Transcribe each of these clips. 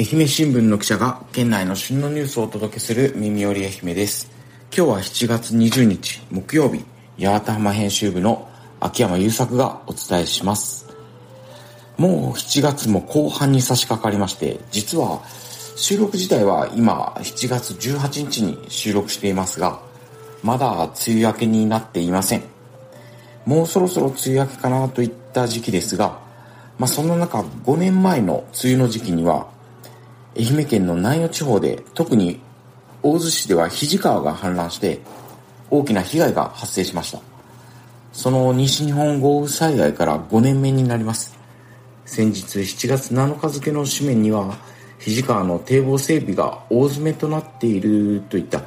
愛媛新聞の記者が県内の旬のニュースをお届けする耳より愛媛です。今日は7月20日木曜日八幡浜編集部の秋山優作がお伝えします。もう7月も後半に差し掛かりまして実は収録自体は今7月18日に収録していますがまだ梅雨明けになっていません。もうそろそろ梅雨明けかなといった時期ですがまあ、そんな中5年前の梅雨の時期には愛媛県の南予地方で特に大洲市では肱川が氾濫して大きな被害が発生しました。その西日本豪雨災害から5年目になります。先日7月7日付の紙面には肱川の堤防整備が大詰めとなっているといった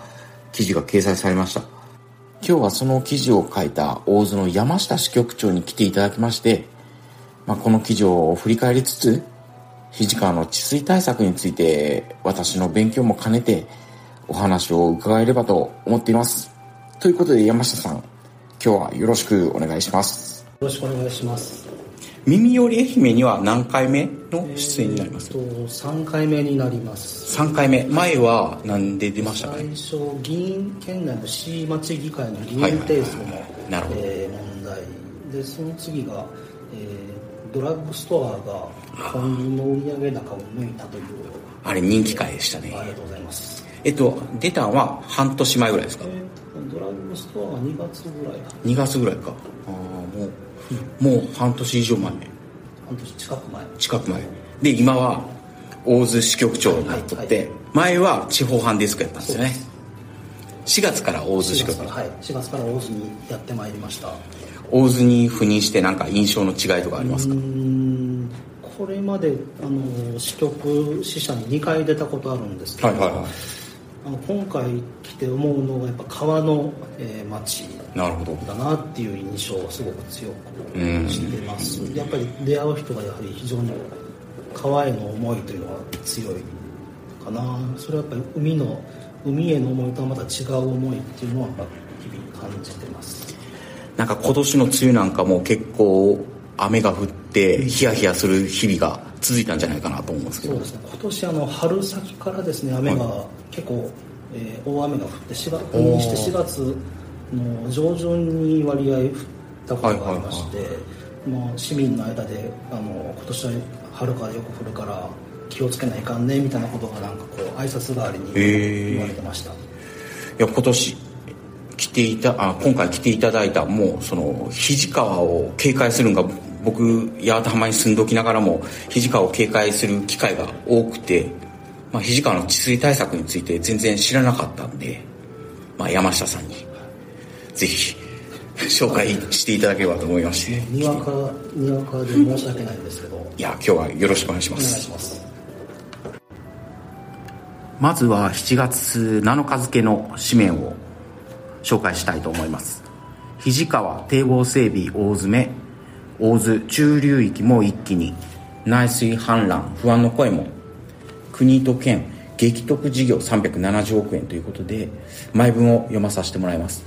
記事が掲載されました。今日はその記事を書いた大津の山下支局長に来ていただきましてまあ、この記事を振り返りつつ肱川の治水対策について私の勉強も兼ねてお話を伺えればと思っています。ということで山下さん今日はよろしくお願いします。よろしくお願いします。耳より愛媛には何回目の出演になります、えー、と3回目になります。3回目。前は何で出ましたかね？最初議員県内の市町議会の議員提訴の、問題。でその次が、えードラッグストアが本人の売上高を抜いたという。あれ人気回でしたね。ありがとうございます。えっと出たのは半年前ぐらいですか、えー、ドラッグストアは2月ぐらいだ。2月ぐらいか。ああもう、うん、もう半年以上前半年近く前。近く前。で今は大津支局長になっとって、はい。はい、前は地方班デスクやったんですよね。4月から大津支局。はい。4月から大津にやってまいりました大津に赴任して何か印象の違いとかありますか？これまであの支局支社に2回出たことあるんですけど、はいはいはい、あの今回来て思うのがやっぱ川の、えー、町なるほどだなっていう印象をすごく強くしてます。やっぱり出会う人がやはり非常に川への思いというのが強いかな。それはやっぱり海の海への思いとはまた違う思いっていうのはやっぱ日々感じてますなんか今年の梅雨なんかも結構雨が降ってヒヤヒヤする日々が続いたんじゃないかなと思うんですけど。そうですね。今年あの春先からですね雨が結構、はい、えー、大雨が降って4月にして4月の上旬に割合降ったことがありまして、はいはいはい、市民の間であの今年は春からよく降るから気をつけないかんねみたいなことがなんかこう挨拶代わりに言われてました、いや今年来ていたあ今回来ていただいたもうその肱川を警戒するのが僕八幡浜に住んどきながらも肱川を警戒する機会が多くて、まあ、肱川の治水対策について全然知らなかったんで、まあ、山下さんにぜひ 紹介していただければと思いまして。にわかにわかで申し訳ないんですけど。いや今日はよろしくお願いします。お願いします。まずは7月7日付の紙面を紹介したいと思います。肱川堤防整備大詰め。大津中流域も一気に。内水氾濫不安の声も。国と県激特事業370億円ということで前文を読まさせてもらいます。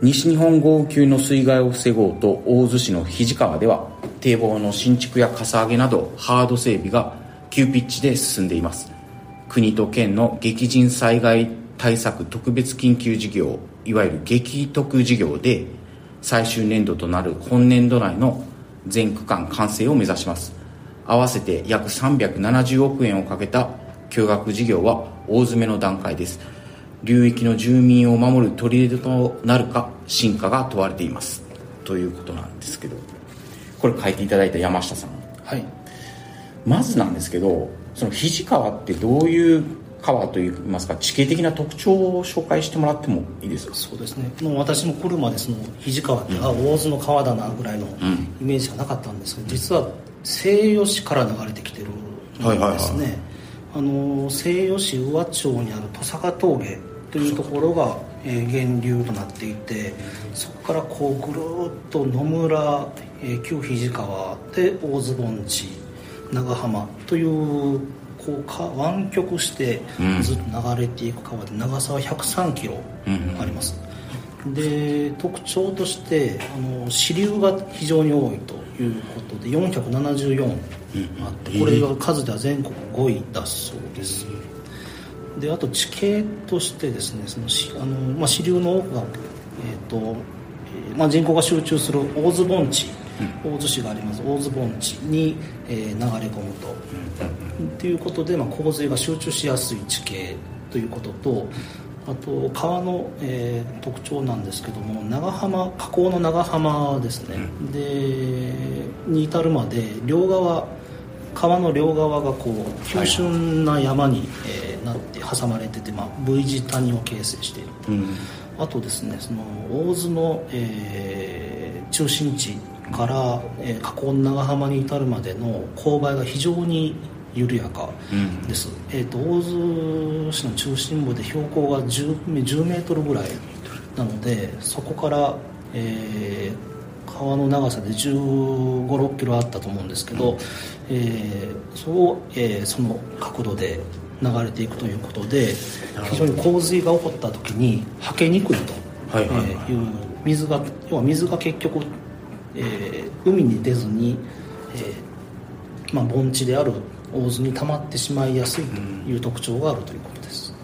西日本豪雨級の水害を防ごうと大洲市の肱川では堤防の新築やかさ上げなどハード整備が急ピッチで進んでいます。国と県の激甚災害対策特別緊急事業いわゆる激特事業で最終年度となる本年度内の全区間完成を目指します。合わせて約370億円をかけた巨額事業は大詰めの段階です。流域の住民を守る砦となるか進化が問われています。ということなんですけどこれ書いていただいた山下さん。はい。まずなんですけどその肱川ってどういう川といいますか地形的な特徴を紹介してもらってもいいですか？そうですね。もう私も来るまでその肱川って、うん、あ大津の川だなぐらいのイメージがなかったんですけど、うん、実は西予市から流れてきてるんですね、はいはいはい、あの西予市宇和町にある土坂峠というところが、えー、源流となっていてそこからこうぐるっと野村、えー、旧肱川で大津盆地長浜というこうか湾曲してずっと流れていく川で長さは103キロあります、うん、で特徴としてあの支流が非常に多いということで474あってこれが数では全国5位だそうです。であと地形としてですねそのあの、まあ、支流の多くが、えーとまあ、人口が集中する大津盆地大津市があります。大津盆地に、えー、流れ込むと、ということで、まあ、洪水が集中しやすい地形ということとあと川の、えー、特徴なんですけども長浜河口の長浜ですね、でに至るまで両側川の両側がこう急峻な山に、えー、なって挟まれてて、まあ、V 字谷を形成している、うん、あとですねその大津の、えー、中心地から、えー、河口の長浜に至るまでの勾配が非常に緩やかです、うん、えーと、大津市の中心部で標高が 10, 10メートルぐらいなのでそこから、えー、川の長さで1 5 6キロあったと思うんですけど、うん、えー、それを、えー、その角度で流れていくということで非常に洪水が起こった時にはけにくいと、はいはいはい、いう水が要は水が結局、えー、海に出ずに、えーまあ、盆地である大津に溜まってしまいやすいという特徴があるということです、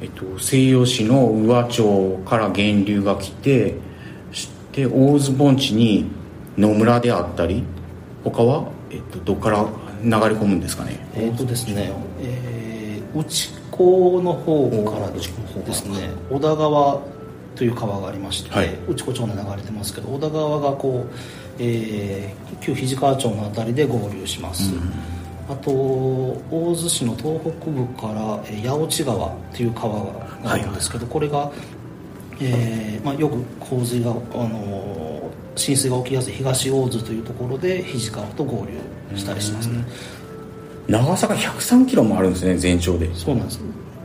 えっと、西洋市の宇和町から源流が来てで大津盆地に野村であったり他は、えっと、どこから流れ込むんですかね？えっとですね、えー、内子の方からですね小田川という川がありまして、はい、内子町の流れてますけど小田川がこう、えー、旧肱川町の辺りで合流します、うん。あと大洲市の東北部から八落川っていう川があるんですけど、はい、これが、えーまあ、よく洪水が、あの浸水が起きやすい東大津というところで肱川と合流したりしますね。長さが103キロもあるんですね全長で。そうなんです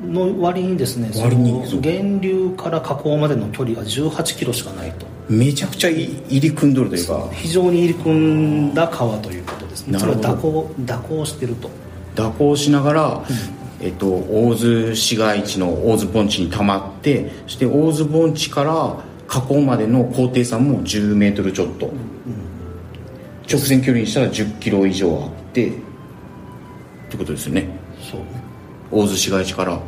の割にですね割に。源流から河口までの距離が18キロしかないと。めちゃくちゃ入り組んどるというか。非常に入り組んだ川ということですね。それは蛇行蛇行してると。蛇行しながら、うん。えっと、大津市街地の大津盆地にたまってそして大津盆地から河口までの高低差も10メートルちょっと、うんうん、直線距離にしたら10キロ以上あってってことですよね大津市街地から。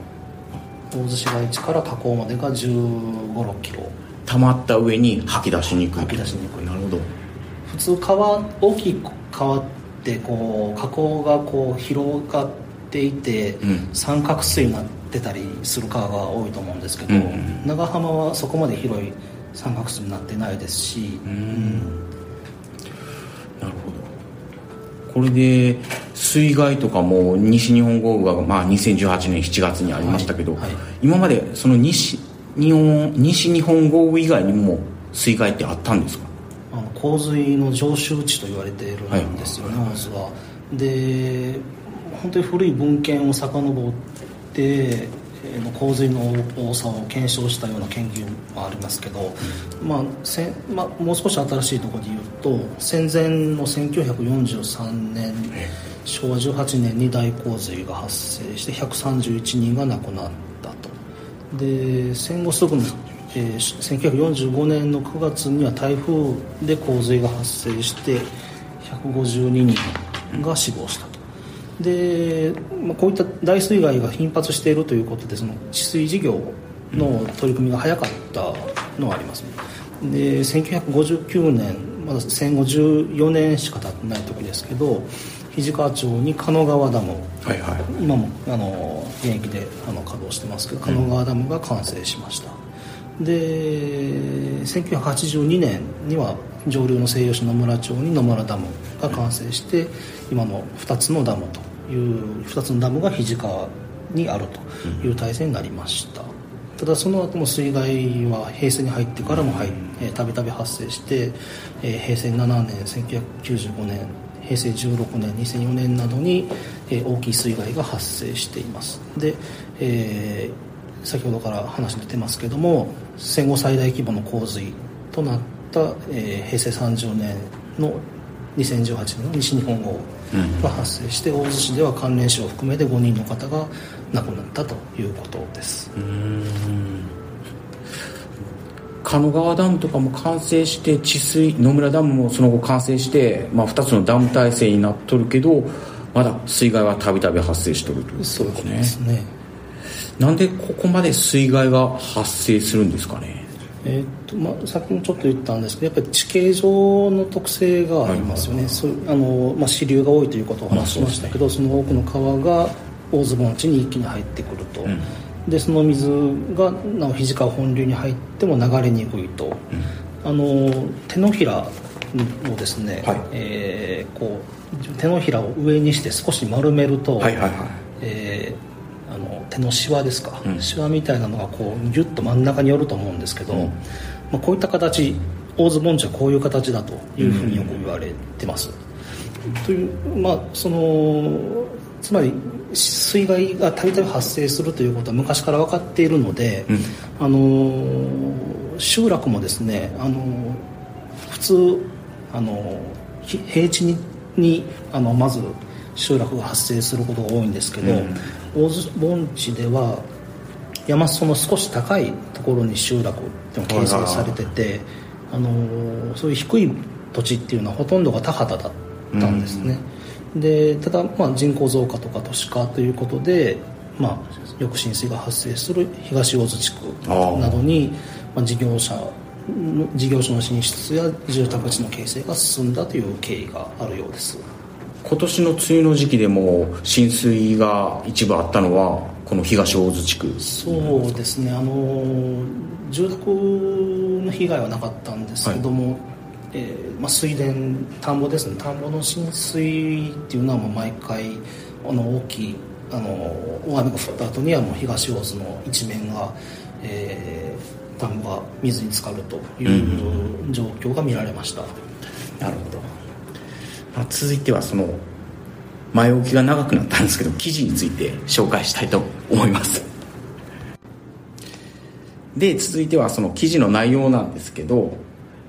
大津市街地から河口までが1 5 6キロ。溜まった上に吐き出しにく。い吐き出しにく。いなるほど。普通川大きい川ってこう河口がこう広がっていて、うん、三角錐になってたりする川が多いと思うんですけど、うん、長浜はそこまで広い三角錐になってないですし、うん、なるほどこれで水害とかも西日本豪雨がまあ2018年7月にありましたけど、はい。はい、今までその西日本西日本豪雨以外にも水害ってあったんですか？あの洪水の常習地と言われているんですよね、まずは。で本当に古い文献を遡って洪水の多さを検証したような研究もありますけど、まあせまあ、もう少し新しいところで言うと戦前の1943年昭和18年に大洪水が発生して131人が亡くなったと。で戦後すぐの、えー、1945年の9月には台風で洪水が発生して152人が死亡したとで、まあ、こういった大水害が頻発しているということでその治水事業の取り組みが早かったのはあります、ね、で1959年まだ戦後14年しか経ってない時ですけど肱川町に鹿野川ダム、はいはい、今もあの現役であの稼働してますけど鹿野川ダムが完成しました、うん、で1982年には上流の西予市野村町に野村ダムが完成して、今の2つのダムという2つのダムが肱川にあるという体制になりました、うん、ただその後も水害は平成に入ってからもたびたび発生して、えー、平成7年1995年平成16年2004年などに、えー、大きい水害が発生しています。で、えー、先ほどから話出てますけども戦後最大規模の洪水となった、えー、平成30年の2018年の西日本豪雨が発生して、うん、大洲市では関連死を含めて5人の方が亡くなったということです。鹿野川ダムとかも完成して治水野村ダムもその後完成して、まあ、2つのダム体制になっとるけどまだ水害はたびたび発生しとるというそうですね。なんでここまで水害が発生するんですかねえーとまあ、さっきもちょっと言ったんですけどやっぱり地形上の特性がありますよね、はい、あのまあ、支流が多いということを話しましたけど、その多くの川が大津盆地に一気に入ってくると、うん、でその水がなお肘川本流に入っても流れにくいと、うん、あの手のひらをですね、はい、えー、こう手のひらを上にして少し丸めると、はいはいはい。えー、あの手のしわですか、うん、しわみたいなのがこうギュッと真ん中に寄ると思うんですけど、うん、まあ、こういった形大津盆地はこういう形だというふうによく言われてます、うん、というまあそのつまり水害がたびたび発生するということは昔から分かっているので、うん、あの集落もですねあの普通あの平地ににあのまず集落が発生することが多いんですけど、うん、大津盆地では山裾の少し高いところに集落っていうのが形成されてて、あのそういう低い土地っていうのはほとんどが田畑だったんですね、うん。でただ、まあ、人口増加とか都市化ということで、まあ、よく浸水が発生する東大津地区などにまあ、事業者事業所の進出や住宅地の形成が進んだという経緯があるようです今年の梅雨の時期でも浸水が一部あったのはこの東大津地区。そうですね。あの住宅の被害はなかったんですけども、はい。えーまあ、水田田んぼですね。田んぼの浸水っていうのはもう毎回あの大きいあの大雨が降った後にはもう東大津の一面が、えー、田んぼが水に浸かるという状況が見られました、うん、なるほど、まあ、続いてはその前置きが長くなったんですけど記事について紹介したいと思います。で続いてはその記事の内容なんですけど、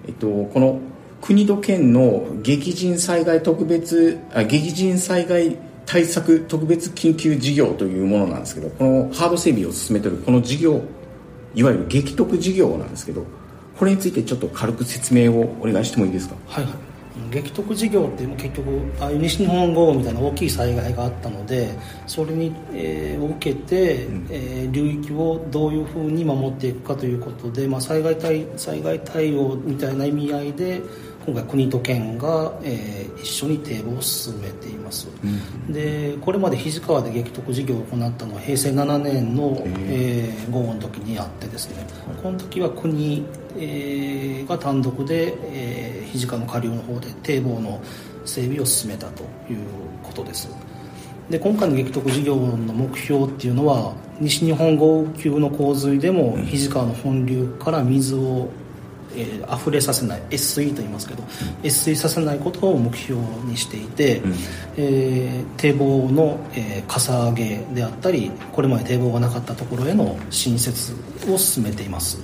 えっと、この国と県の激甚災害特別あ激甚災害対策特別緊急事業というものなんですけどこのハード整備を進めてるこの事業いわゆる激特事業なんですけどこれについてちょっと軽く説明をお願いしてもいいですか？はいはい。激特事業って結局ああいう西日本豪雨みたいな大きい災害があったのでそれに、えー、受けて、うん、えー、流域をどういうふうに守っていくかということで、まあ、災害対災害対応みたいな意味合いで今回国と県が、えー、一緒に堤防を進めています、うん、でこれまで肱川で激特事業を行ったのは平成7年の、えー、豪雨の時にあってですね。この時は国、えー、が単独で、えー、肱川の下流の方で堤防の整備を進めたということです。で今回の激特事業の目標っていうのは西日本豪雨級の洪水でも肱川の本流から水をえー、溢れさせない越水と言いますけど、越水させないことを目標にしていて、うん、えー、堤防の、えー、かさ上げであったりこれまで堤防がなかったところへの新設を進めています。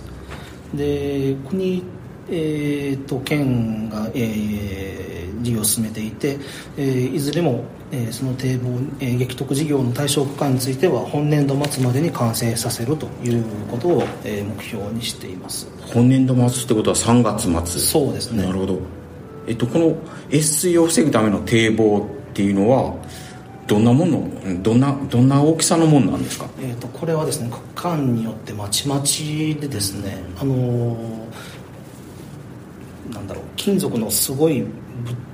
で国、えー、と県が、えー、事業を進めていて、えー、いずれもえその堤防、え激特事業の対象区間については本年度末までに完成させるということを、え目標にしています。本年度末ってことは3月末。そうですね。なるほど。えっとこの越水を防ぐための堤防っていうのはどんなものどんなどんな大きさのものなんですか、えーと、これはですね区間によってまちまちでですねあのー、なんだろう金属のすごいぶっ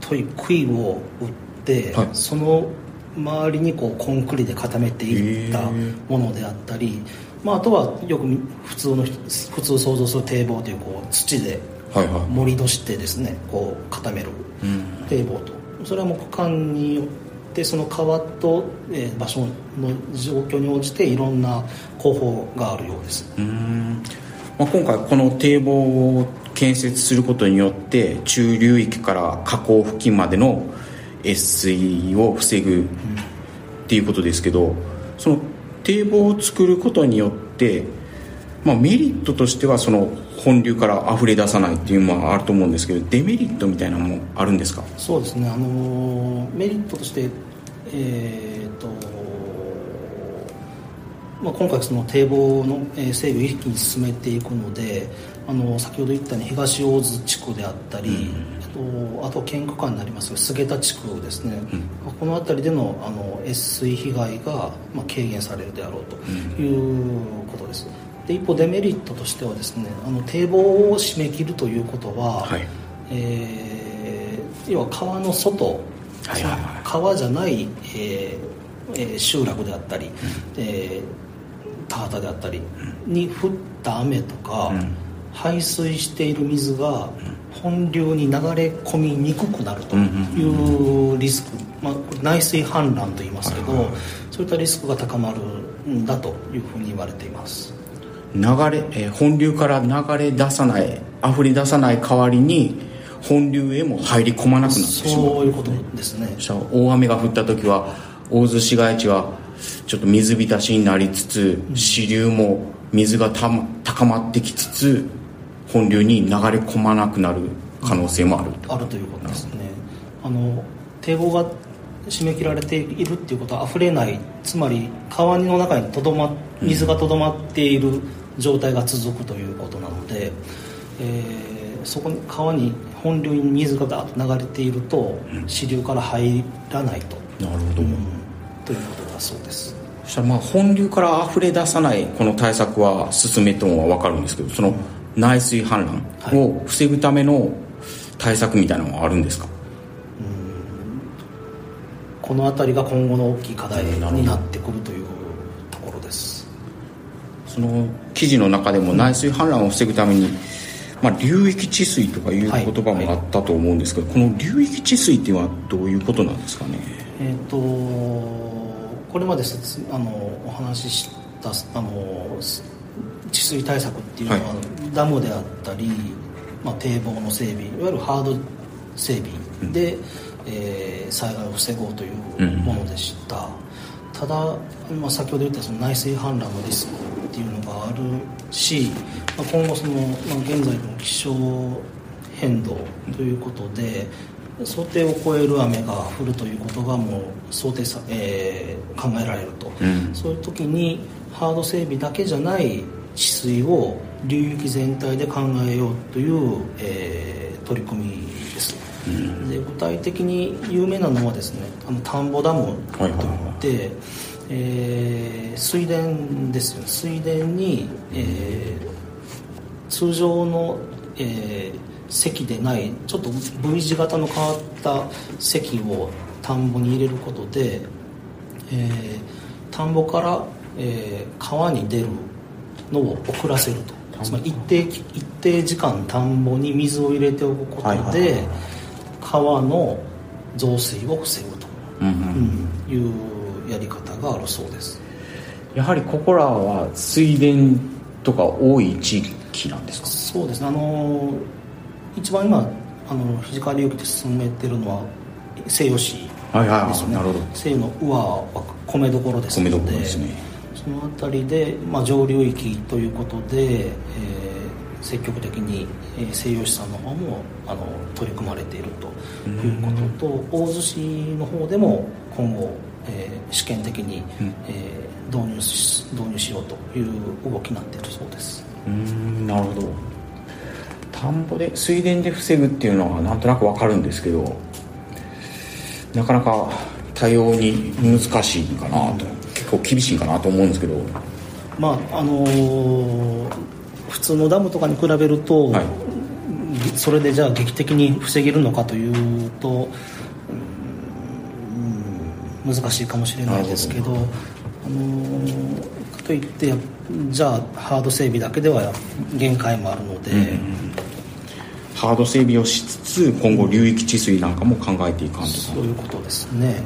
とい杭を打って、はい、その周りにこうコンクリで固めていったものであったり、まあ、あとはよく普通の普通想像する堤防というこう土で盛り土してですねこう固める堤防と。それはもう区間によってその川と、えー、場所の状況に応じていろんな工法があるようです。まあ、今回この堤防を建設することによって中流域から河口付近までの越水を防ぐっていうことですけどその堤防を作ることによって、まあ、メリットとしてはその本流から溢れ出さないっていうのもあると思うんですけどデメリットみたいなのもあるんですか？そうですね。あのメリットとしてえー、とまあ、今回その堤防の整備を一気に進めていくのであの先ほど言ったように東大津地区であったり、うん、あとあと県区間になります菅田地区ですね、うん、この辺りでのあの越水被害が、まあ、軽減されるであろうということです、で一方デメリットとしてはですねあの堤防を締め切るということは、はい、えー、要は川の外、はいはいはい、川じゃない、えーえー、集落であったり、うん、えー、田畑であったりに降った雨とか、うん。排水している水が本流に流れ込みにくくなるというリスク、まあ、内水氾濫と言いますけど、そういったリスクが高まるんだというふうに言われています。流れ、えー、本流から流れ出さない溢れ出さない代わりに本流へも入り込まなくなってしまう。そういうことですね。大雨が降った時は大洲市街地はちょっと水浸しになりつつ支流も水がた高まってきつつ本流に流れ込まなくなる可能性もある、うん、あるということですね。あの堤防が締め切られているっていうことは溢れない。つまり川の中にとどま水がとどまっている状態が続くということなので、えー、そこに川に本流に水がダーッと流れていると、支流から入らないと。なるほど、うん、ということだそうです。そしたらまあ本流から溢れ出さないこの対策は進めとは分かるんですけどその、内水氾濫を防ぐための対策みたいなのはあるんですか、この辺りが今後の大きい課題になってくるというところです。その記事の中でも内水氾濫を防ぐために、まあ、流域治水とかいう言葉もあったと思うんですけど、はい。はい、この流域治水っていうのはどういうことなんですかね？えっ、とこれまであのお話ししたあの治水対策っていうのは、はい、ダムであったり、まあ、堤防の整備いわゆるハード整備で、うん、えー、災害を防ごうというものでした、うん、ただ、まあ、先ほど言ったその内水氾濫のリスクっていうのがあるし、まあ、今後その、まあ、現在の気象変動ということで、想定を超える雨が降るということがもう想定さ、えー、考えられると、うん、そういう時にハード整備だけじゃない治水を流域全体で考えようという、えー、取り組みです、うん、で具体的に有名なのはですねあの田んぼダムといって、えー、水田ですよ水田に、えー、通常の、えー、堰でないちょっと V 字型の変わった堰を田んぼに入れることで、えー、田んぼから、えー、川に出るのを遅らせると。つまり一定一定時間田んぼに水を入れておくことで、川の増水を防ぐと、うんいうやり方があるそうです。やはりここらは水田とか多い地域なんですか？そうですね。あの一番今あの肘川流域で進めてるのは西予市ですね、はいはいはい、なるほど。西予の宇和は米どころですので。米どころですねその辺りで、まあ、上流域ということで、えー、積極的に、えー、西洋市さんの方もあの取り組まれているということと大洲市の方でも今後、えー、試験的に、うん、えー、導入し導入しようという動きになっているそうです。うんなるほど。田んぼで水田で防ぐっていうのはなんとなく分かるんですけどなかなか多様に難しいかなと、うん結構厳しいかなと思うんですけど。まああのー、普通のダムとかに比べると、はい、それでじゃあ劇的に防げるのかというと、うん、難しいかもしれないですけどあのー、かといってじゃあハード整備だけでは限界もあるので、うん、ハード整備をしつつ今後流域治水なんかも考えていかんと。そういうことですね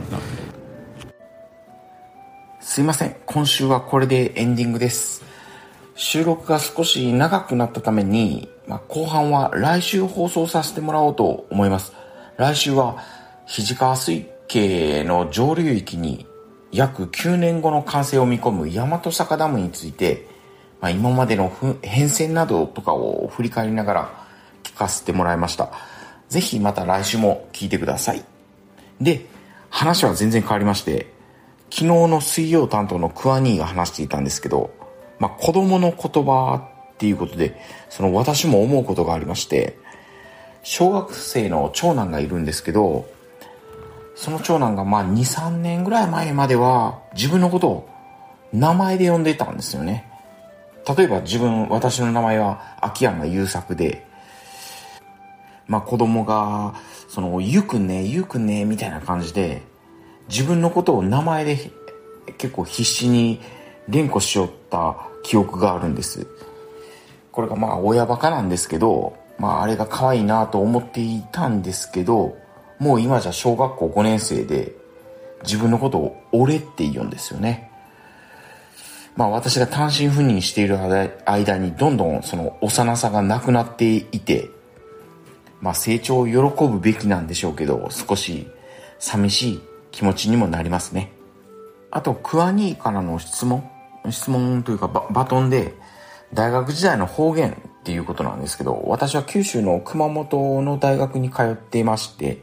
すいません。今週はこれでエンディングです。収録が少し長くなったために、まあ、後半は来週放送させてもらおうと思います。来週は、肘川水系の上流域に約9年後の完成を見込む大和坂ダムについて、まあ、今までの変遷などとかを振り返りながら聞かせてもらいました。ぜひまた来週も聞いてください。で、話は全然変わりまして、昨日の水曜担当のクワニーが話していたんですけど、まあ、子供の言葉っていうことで、その私も思うことがありまして、小学生の長男がいるんですけど、その長男がまあ2、3年ぐらい前までは自分のことを名前で呼んでたんですよね。例えば自分、私の名前は秋山優作で、まあ子供が、その、ゆくね、ゆくね、みたいな感じで、自分のことを名前で結構必死に連呼しよった記憶があるんです。これがまあ親バカなんですけど、まああれが可愛いなと思っていたんですけど、もう今じゃ小学校5年生で自分のことを俺って言うんですよね。まあ私が単身赴任している間にどんどんその幼さがなくなっていて、まあ成長を喜ぶべきなんでしょうけど、少し寂しい気持ちにもなりますね。あと、クワニーからの質問？質問というかババトンで、大学時代の方言っていうことなんですけど、私は九州の熊本の大学に通っていまして、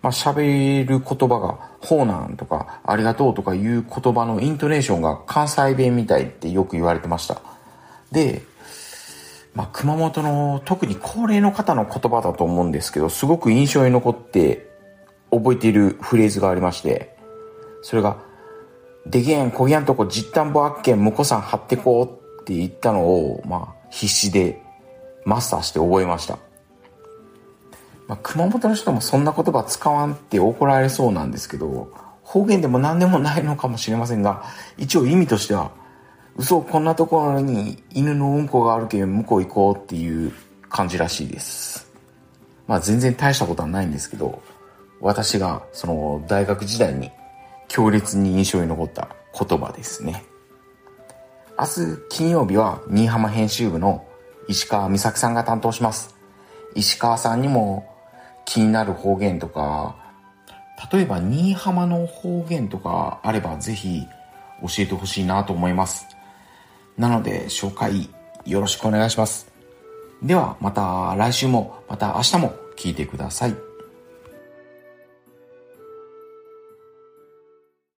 まあ、喋る言葉が、ほうなんとか、ありがとうとかいう言葉のイントネーションが関西弁みたいってよく言われてました。で、まあ、熊本の特に高齢の方の言葉だと思うんですけど、すごく印象に残って覚えているフレーズがありまして、それが、でげん、こぎゃんとこ実弾ぼあっけん、むこさん貼ってこうって言ったのを、まあ、必死でマスターして覚えました。まあ、熊本の人もそんな言葉使わんって怒られそうなんですけど、方言でも何でもないのかもしれませんが、一応意味としては、嘘、こんなところに犬のうんこがあるけん向こう行こうっていう感じらしいです。まあ全然大したことはないんですけど、私がその大学時代に強烈に印象に残った言葉ですね。明日金曜日は新居浜編集部の石川美咲さんが担当します。石川さんにも気になる方言とか、例えば新居浜の方言とかあればぜひ教えてほしいなと思います。なので紹介よろしくお願いします。ではまた来週もまた明日も聞いてください。